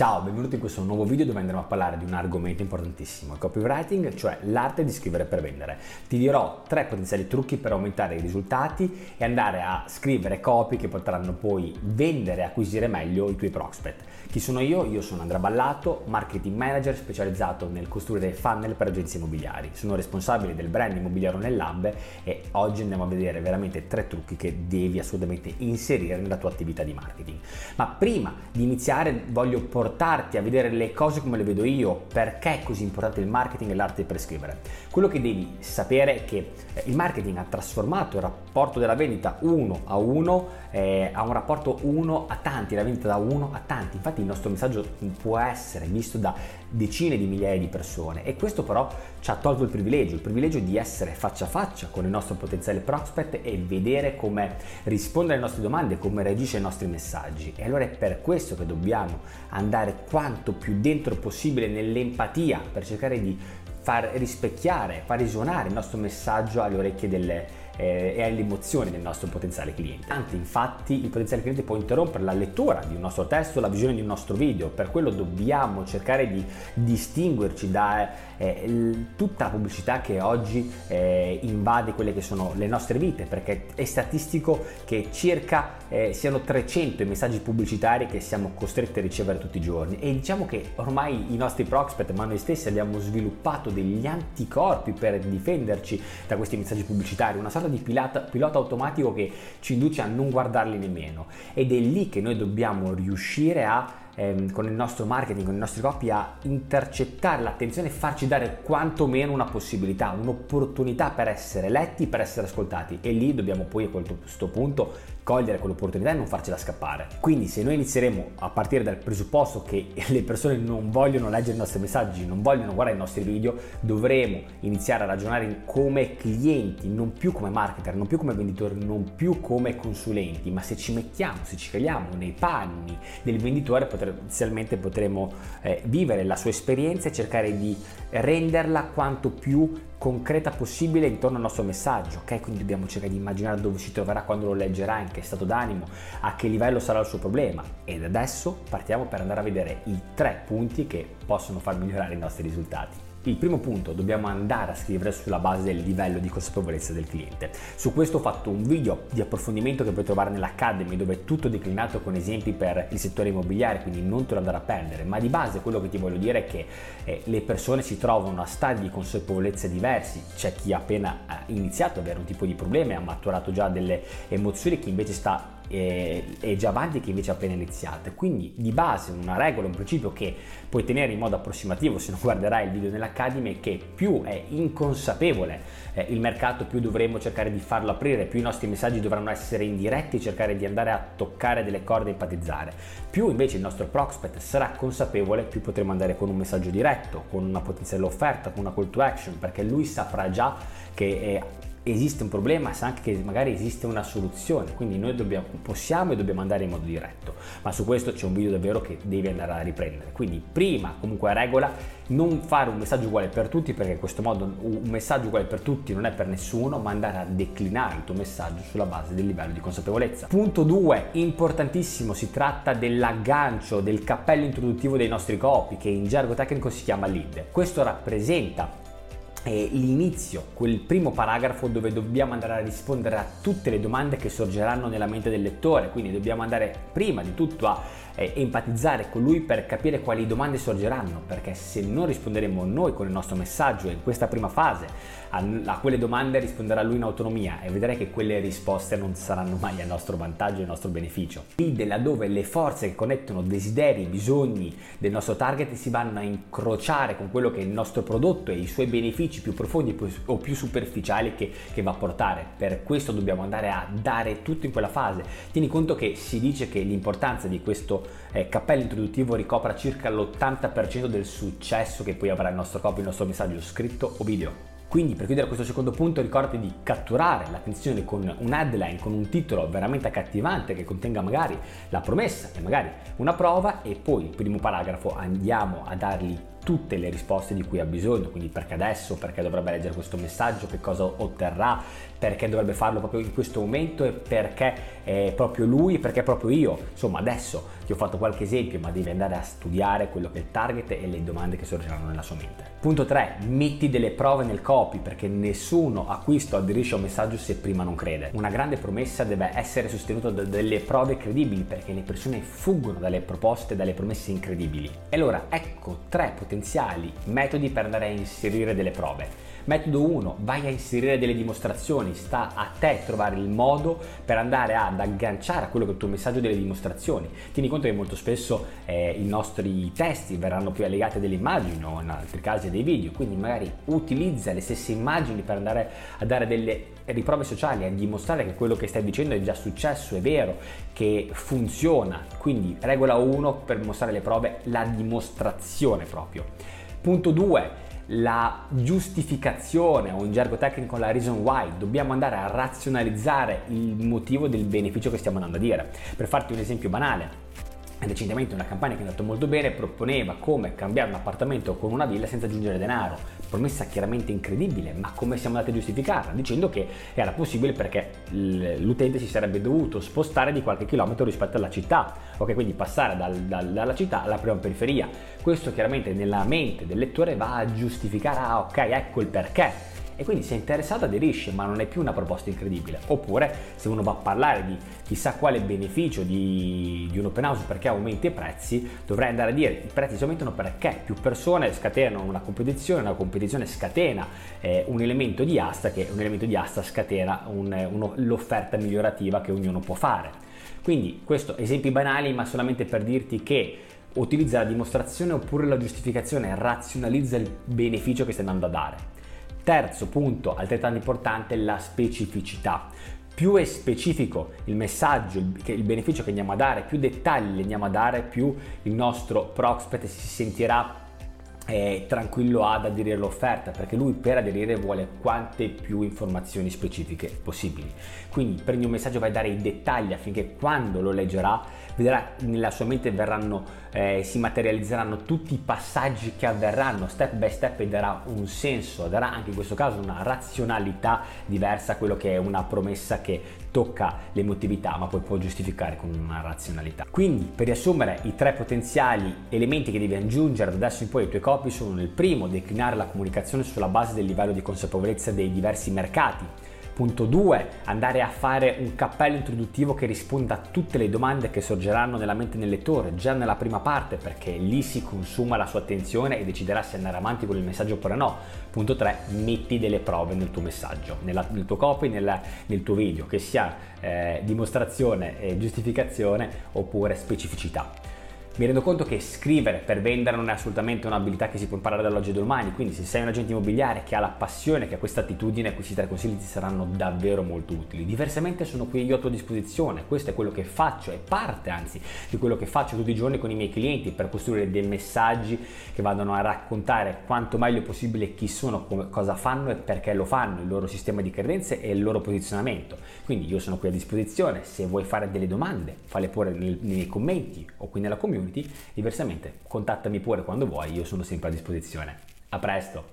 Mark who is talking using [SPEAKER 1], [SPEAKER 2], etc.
[SPEAKER 1] Ciao, benvenuto in questo nuovo video dove andremo a parlare di un argomento importantissimo, il copywriting, cioè l'arte di scrivere per vendere. Ti dirò tre potenziali trucchi per aumentare i risultati e andare a scrivere copy che potranno poi vendere e acquisire meglio i tuoi prospect. Chi sono io? Io sono Andrea Ballato, marketing manager specializzato nel costruire funnel per agenzie immobiliari. Sono responsabile del brand immobiliare nel Lab e oggi andiamo a vedere veramente tre trucchi che devi assolutamente inserire nella tua attività di marketing. Ma prima di iniziare voglio portarti a vedere le cose come le vedo io, perché è così importante il marketing e l'arte per scrivere. Quello che devi sapere è che eh, il marketing ha trasformato il rapporto della vendita uno a uno eh, a un rapporto uno a tanti, la vendita da uno a tanti. Infatti il nostro messaggio può essere visto da decine di migliaia di persone e questo però ci ha tolto il privilegio, il privilegio di essere faccia a faccia con il nostro potenziale prospect e vedere come risponde alle nostre domande, come reagisce ai nostri messaggi. E allora è per questo che dobbiamo andare quanto più dentro possibile nell'empatia per cercare di far rispecchiare, far risuonare il nostro messaggio alle orecchie delle, eh, e alle emozioni del nostro potenziale cliente. Tanti infatti il potenziale cliente può interrompere la lettura di un nostro testo, la visione di un nostro video, per quello dobbiamo cercare di distinguerci da eh, tutta la pubblicità che oggi eh, invade quelle che sono le nostre vite, perché è statistico che circa eh, siano 300 i messaggi pubblicitari che siamo costretti a ricevere tutti i giorni. E diciamo che ormai i nostri prospect, ma noi stessi abbiamo sviluppato degli anticorpi per difenderci da questi messaggi pubblicitari, una sorta di pilota, pilota automatico che ci induce a non guardarli nemmeno. Ed è lì che noi dobbiamo riuscire a ehm, con il nostro marketing, con i nostri copy a intercettare l'attenzione e farci dare quantomeno una possibilità, un'opportunità per essere letti, per essere ascoltati e lì dobbiamo poi a questo punto cogliere quell'opportunità e non farcela scappare. Quindi se noi inizieremo a partire dal presupposto che le persone non vogliono leggere i nostri messaggi, non vogliono guardare i nostri video, dovremo iniziare a ragionare come clienti, non più come marketer, non più come venditori, non più come consulenti, ma se ci mettiamo, se ci creiamo nei panni del venditore, potenzialmente potremo eh, vivere la sua esperienza e cercare di renderla quanto più concreta possibile intorno al nostro messaggio, ok? Quindi dobbiamo cercare di immaginare dove si troverà quando lo leggerà, in che stato d'animo, a che livello sarà il suo problema. Ed adesso partiamo per andare a vedere i tre punti che possono far migliorare i nostri risultati. Il primo punto, dobbiamo andare a scrivere sulla base del livello di consapevolezza del cliente. Su questo ho fatto un video di approfondimento che puoi trovare nell'Academy dove è tutto declinato con esempi per il settore immobiliare, quindi non te lo andare a perdere, ma di base quello che ti voglio dire è che eh, le persone si trovano a stadi di consapevolezza diversi, c'è chi ha appena eh, iniziato ad avere un tipo di problema e ha maturato già delle emozioni, chi invece sta è già avanti che invece ha appena iniziato. Quindi di base una regola, un principio che puoi tenere in modo approssimativo se non guarderai il video nell'Academy è che più è inconsapevole eh, il mercato, più dovremo cercare di farlo aprire, più i nostri messaggi dovranno essere indiretti e cercare di andare a toccare delle corde e empatizzare. Più invece il nostro prospect sarà consapevole, più potremo andare con un messaggio diretto, con una potenziale offerta, con una call to action, perché lui saprà già che è esiste un problema, sa anche che magari esiste una soluzione, quindi noi dobbiamo, possiamo e dobbiamo andare in modo diretto, ma su questo c'è un video davvero che devi andare a riprendere. Quindi prima comunque regola non fare un messaggio uguale per tutti perché in questo modo un messaggio uguale per tutti non è per nessuno, ma andare a declinare il tuo messaggio sulla base del livello di consapevolezza. Punto 2, importantissimo, si tratta dell'aggancio, del cappello introduttivo dei nostri copy che in gergo tecnico si chiama lead. Questo rappresenta l'inizio, quel primo paragrafo dove dobbiamo andare a rispondere a tutte le domande che sorgeranno nella mente del lettore, quindi dobbiamo andare prima di tutto a eh, empatizzare con lui per capire quali domande sorgeranno, perché se non risponderemo noi con il nostro messaggio in questa prima fase a, a quelle domande risponderà lui in autonomia e vedrai che quelle risposte non saranno mai a nostro vantaggio e a nostro beneficio. Lì laddove le forze che connettono desideri, bisogni del nostro target si vanno a incrociare con quello che è il nostro prodotto e i suoi benefici più profondi o più superficiali che, che va a portare. Per questo dobbiamo andare a dare tutto in quella fase. Tieni conto che si dice che l'importanza di questo eh, cappello introduttivo ricopra circa l'80% del successo che poi avrà il nostro copy, il nostro messaggio scritto o video. Quindi per chiudere questo secondo punto ricordati di catturare l'attenzione con un headline, con un titolo veramente accattivante che contenga magari la promessa e magari una prova e poi il primo paragrafo andiamo a dargli tutte le risposte di cui ha bisogno, quindi perché adesso, perché dovrebbe leggere questo messaggio, che cosa otterrà, perché dovrebbe farlo proprio in questo momento e perché è proprio lui perché proprio io. Insomma, adesso ti ho fatto qualche esempio, ma devi andare a studiare quello che è il target e le domande che sorgeranno nella sua mente. Punto 3. Metti delle prove nel copy perché nessuno acquisto aderisce a un messaggio se prima non crede. Una grande promessa deve essere sostenuta da delle prove credibili perché le persone fuggono dalle proposte, dalle promesse incredibili. E allora ecco tre potenziali metodi per andare a inserire delle prove. Metodo 1, vai a inserire delle dimostrazioni, sta a te trovare il modo per andare ad agganciare a quello che è il tuo messaggio delle dimostrazioni. Tieni conto che molto spesso eh, i nostri testi verranno più allegati a delle immagini o in altri casi dei video, quindi magari utilizza le stesse immagini per andare a dare delle riprove sociali, a dimostrare che quello che stai dicendo è già successo, è vero, che funziona. Quindi regola 1 per mostrare le prove, la dimostrazione proprio. Punto 2 la giustificazione o in gergo tecnico la reason why, dobbiamo andare a razionalizzare il motivo del beneficio che stiamo andando a dire. Per farti un esempio banale, recentemente una campagna che è andata molto bene proponeva come cambiare un appartamento con una villa senza aggiungere denaro. Promessa chiaramente incredibile ma come siamo andati a giustificarla? Dicendo che era possibile perché l'utente si sarebbe dovuto spostare di qualche chilometro rispetto alla città. Ok quindi passare dal, dal, dalla città alla prima periferia. Questo chiaramente nella mente del lettore va a giustificare ah ok ecco il perché e quindi se è interessato aderisce, ma non è più una proposta incredibile. Oppure se uno va a parlare di chissà quale beneficio di, di un open house perché aumenta i prezzi, dovrei andare a dire i prezzi si aumentano perché più persone scatenano una competizione, una competizione scatena eh, un elemento di asta che un elemento di asta scatena un, uno, l'offerta migliorativa che ognuno può fare. Quindi questo esempi banali, ma solamente per dirti che utilizza la dimostrazione oppure la giustificazione, razionalizza il beneficio che stai andando a dare. Terzo punto, altrettanto importante, la specificità. Più è specifico il messaggio, il, beneficio che andiamo a dare, più dettagli andiamo a dare, più il nostro prospect si sentirà tranquillo ad aderire all'offerta perché lui per aderire vuole quante più informazioni specifiche possibili. Quindi prendi un messaggio, vai a dare i dettagli affinché quando lo leggerà vedrà nella sua mente verranno, eh, si materializzeranno tutti i passaggi che avverranno step by step e darà un senso, darà anche in questo caso una razionalità diversa a quello che è una promessa che tocca l'emotività ma poi può giustificare con una razionalità. Quindi per riassumere i tre potenziali elementi che devi aggiungere da adesso in poi ai tuoi copy sono il primo, declinare la comunicazione sulla base del livello di consapevolezza dei diversi mercati Punto 2. Andare a fare un cappello introduttivo che risponda a tutte le domande che sorgeranno nella mente del lettore già nella prima parte perché lì si consuma la sua attenzione e deciderà se andare avanti con il messaggio oppure no. Punto 3. Metti delle prove nel tuo messaggio, nella, nel tuo copy, nella, nel tuo video, che sia eh, dimostrazione e giustificazione oppure specificità mi rendo conto che scrivere per vendere non è assolutamente un'abilità che si può imparare dall'oggi al domani, quindi se sei un agente immobiliare che ha la passione, che ha questa attitudine, questi tre consigli ti saranno davvero molto utili. Diversamente sono qui io a tua disposizione, questo è quello che faccio, è parte anzi di quello che faccio tutti i giorni con i miei clienti per costruire dei messaggi che vadano a raccontare quanto meglio possibile chi sono, come, cosa fanno e perché lo fanno, il loro sistema di credenze e il loro posizionamento. Quindi io sono qui a disposizione, se vuoi fare delle domande, falle pure nei, nei commenti o qui nella community community, diversamente contattami pure quando vuoi, io sono sempre a disposizione. A presto!